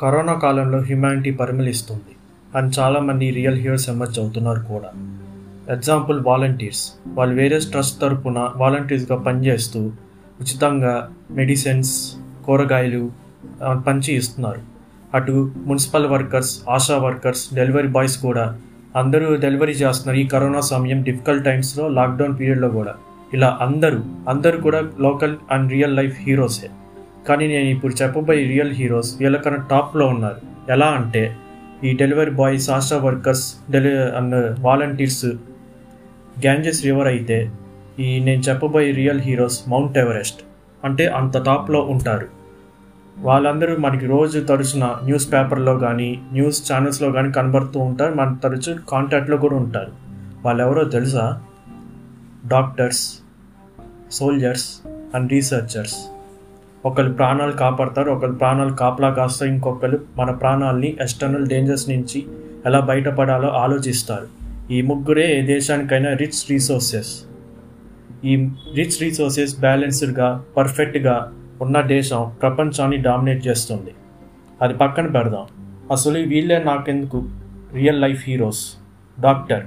Corona కాలంలో humanity పరిమళిస్తుంది and చాలామంది రియల్ హీరోస్ ఎమర్జ్ అవుతున్నారు కూడా. ఎగ్జాంపుల్ వాలంటీర్స్ వాళ్ళు వేరే ట్రస్ట్ తరపున వాలంటీర్స్గా పనిచేస్తూ ఉచితంగా మెడిసిన్స్ కూరగాయలు పంచి ఇస్తున్నారు అటు municipal workers ASHA workers delivery boys కూడా అందరూ డెలివరీ చేస్తున్నారు ఈ కరోనా సమయం డిఫికల్ట్ టైమ్స్లో లాక్డౌన్ పీరియడ్లో కూడా. ఇలా అందరూ అందరూ కూడా లోకల్ అండ్ రియల్ లైఫ్ హీరోసే కానీ నేను ఇప్పుడు చెప్పబోయే రియల్ హీరోస్ వీళ్ళకన్నా టాప్లో ఉన్నారు. ఎలా అంటే ఈ delivery boys ASHA workers deli and volunteers Ganges river అయితే ఈ నేను చెప్పబోయే రియల్ హీరోస్ మౌంట్ ఎవరెస్ట్. అంటే అంత టాప్లో ఉంటారు. వాళ్ళందరూ మనకి రోజు తరచున న్యూస్ పేపర్లో కానీ న్యూస్ ఛానల్స్లో కానీ కనబడుతూ ఉంటారు. మన తరచు కాంటాక్ట్లో కూడా ఉంటారు. వాళ్ళు ఎవరో తెలుసా? Doctors soldiers and researchers. ఒకరు ప్రాణాలు కాపాడతారు ఒకరు ప్రాణాలు కాపలా కాస్తారు ఇంకొకరు మన ప్రాణాలని ఎక్స్టర్నల్ డేంజర్స్ నుంచి ఎలా బయటపడాలో ఆలోచిస్తారు. ఈ ముగ్గురే ఏ దేశానికైనా రిచ్ రీసోర్సెస్ ఈ రిచ్ రీసోర్సెస్ బ్యాలెన్స్డ్గా పర్ఫెక్ట్గా ఉన్న దేశం ప్రపంచాన్ని డామినేట్ చేస్తుంది. అది పక్కన పెడదాం. అసలు వీళ్ళే నాకెందుకు? Real life heroes doctor.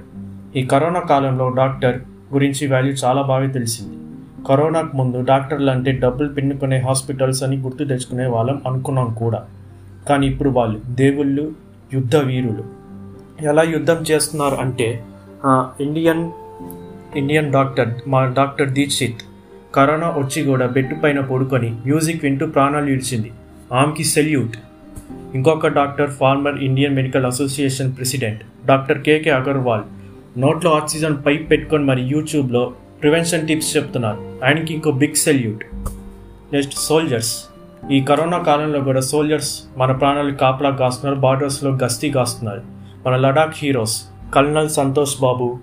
ఈ కరోనా కాలంలో డాక్టర్ గురించి వాల్యూ చాలా బాగా తెలిసింది. కరోనాకు ముందు డాక్టర్లు అంటే డబ్బులు పిన్నుకునే హాస్పిటల్స్ అని గుర్తు తెచ్చుకునే వాళ్ళం అనుకున్నాం కూడా. కానీ ఇప్పుడు వాళ్ళు దేవుళ్ళు యుద్ధ వీరులు. ఎలా యుద్ధం చేస్తున్నారు అంటే ఇండియన్ ఇండియన్ డాక్టర్ మా డాక్టర్ దీక్షిత్ కరోనా వచ్చి కూడా బెడ్ పైన పడుకొని మ్యూజిక్ వింటూ ప్రాణాలు ఇడిచింది ఆమెకి సెల్యూట్. ఇంకొక doctor former Indian Medical Association president doctor KK Agarwal నోట్లో ఆక్సిజన్ పైప్ పెట్టుకొని మరి యూట్యూబ్లో ప్రివెన్షన్ టిప్స్ చెప్తున్నారు ఆయనకి ఇంకో బిగ్ సెల్యూట్ నెక్స్ట్ సోల్జర్స్ ఈ కరోనా కాలంలో కూడా సోల్జర్స్ మన ప్రాణాలు కాపలా కాస్తున్నారు బార్డర్స్లో గస్తీ కాస్తున్నారు. మన Ladakh heroes colonel Santosh Babu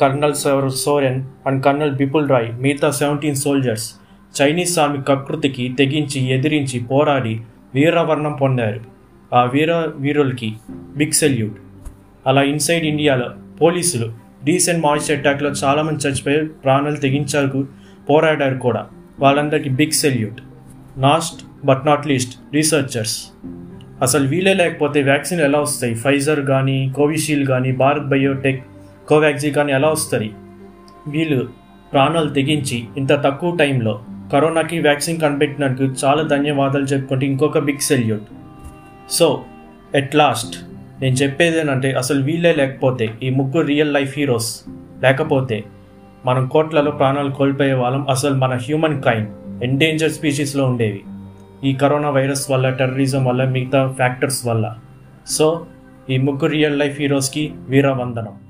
colonel Soren and colonel Bipul Roy మిగతా సెవెంటీన్ సోల్జర్స్ చైనీస్ ఆర్మీ కకృతికి తెగించి ఎదిరించి పోరాడి వీరవర్ణం పొందారు. ఆ వీర వీరులకి బిగ్ సెల్యూట్ అలా ఇన్సైడ్ ఇండియాలో పోలీసులు డీసెంట్ మాయిస్ అటాక్లో చాలామంది చచ్చిపోయి ప్రాణాలు తెగించారు పోరాడారు కూడా. వాళ్ళందరికీ big salute. Last but not least researchers అసలు వీలే లేకపోతే వ్యాక్సిన్ ఎలా వస్తాయి? ఫైజర్ కానీ కోవిషీల్డ్ కానీ భారత్ బయోటెక్ కోవాక్సిన్ కానీ ఎలా వస్తాయి? వీళ్ళు ప్రాణాలు తెగించి ఇంత తక్కువ టైంలో కరోనాకి వ్యాక్సిన్ కనిపెట్టినందుకు చాలా ధన్యవాదాలు చెప్పుకుంటే ఇంకొక big salute. So at last నేను చెప్పేది ఏంటంటే అసలు వీళ్ళే లేకపోతే ఈ ముగ్గురు రియల్ లైఫ్ హీరోస్ లేకపోతే మనం కోట్లలో ప్రాణాలు కోల్పోయే వాళ్ళం అసలు మన హ్యూమన్ కైండ్ ఎండేంజర్ స్పీషీస్లో ఉండేవి. ఈ కరోనా వైరస్ వల్ల టెర్రరిజం వల్ల మిగతా ఫ్యాక్టర్స్ వల్ల. సో ఈ ముగ్గురు రియల్ లైఫ్ హీరోస్కి వీరవందనం.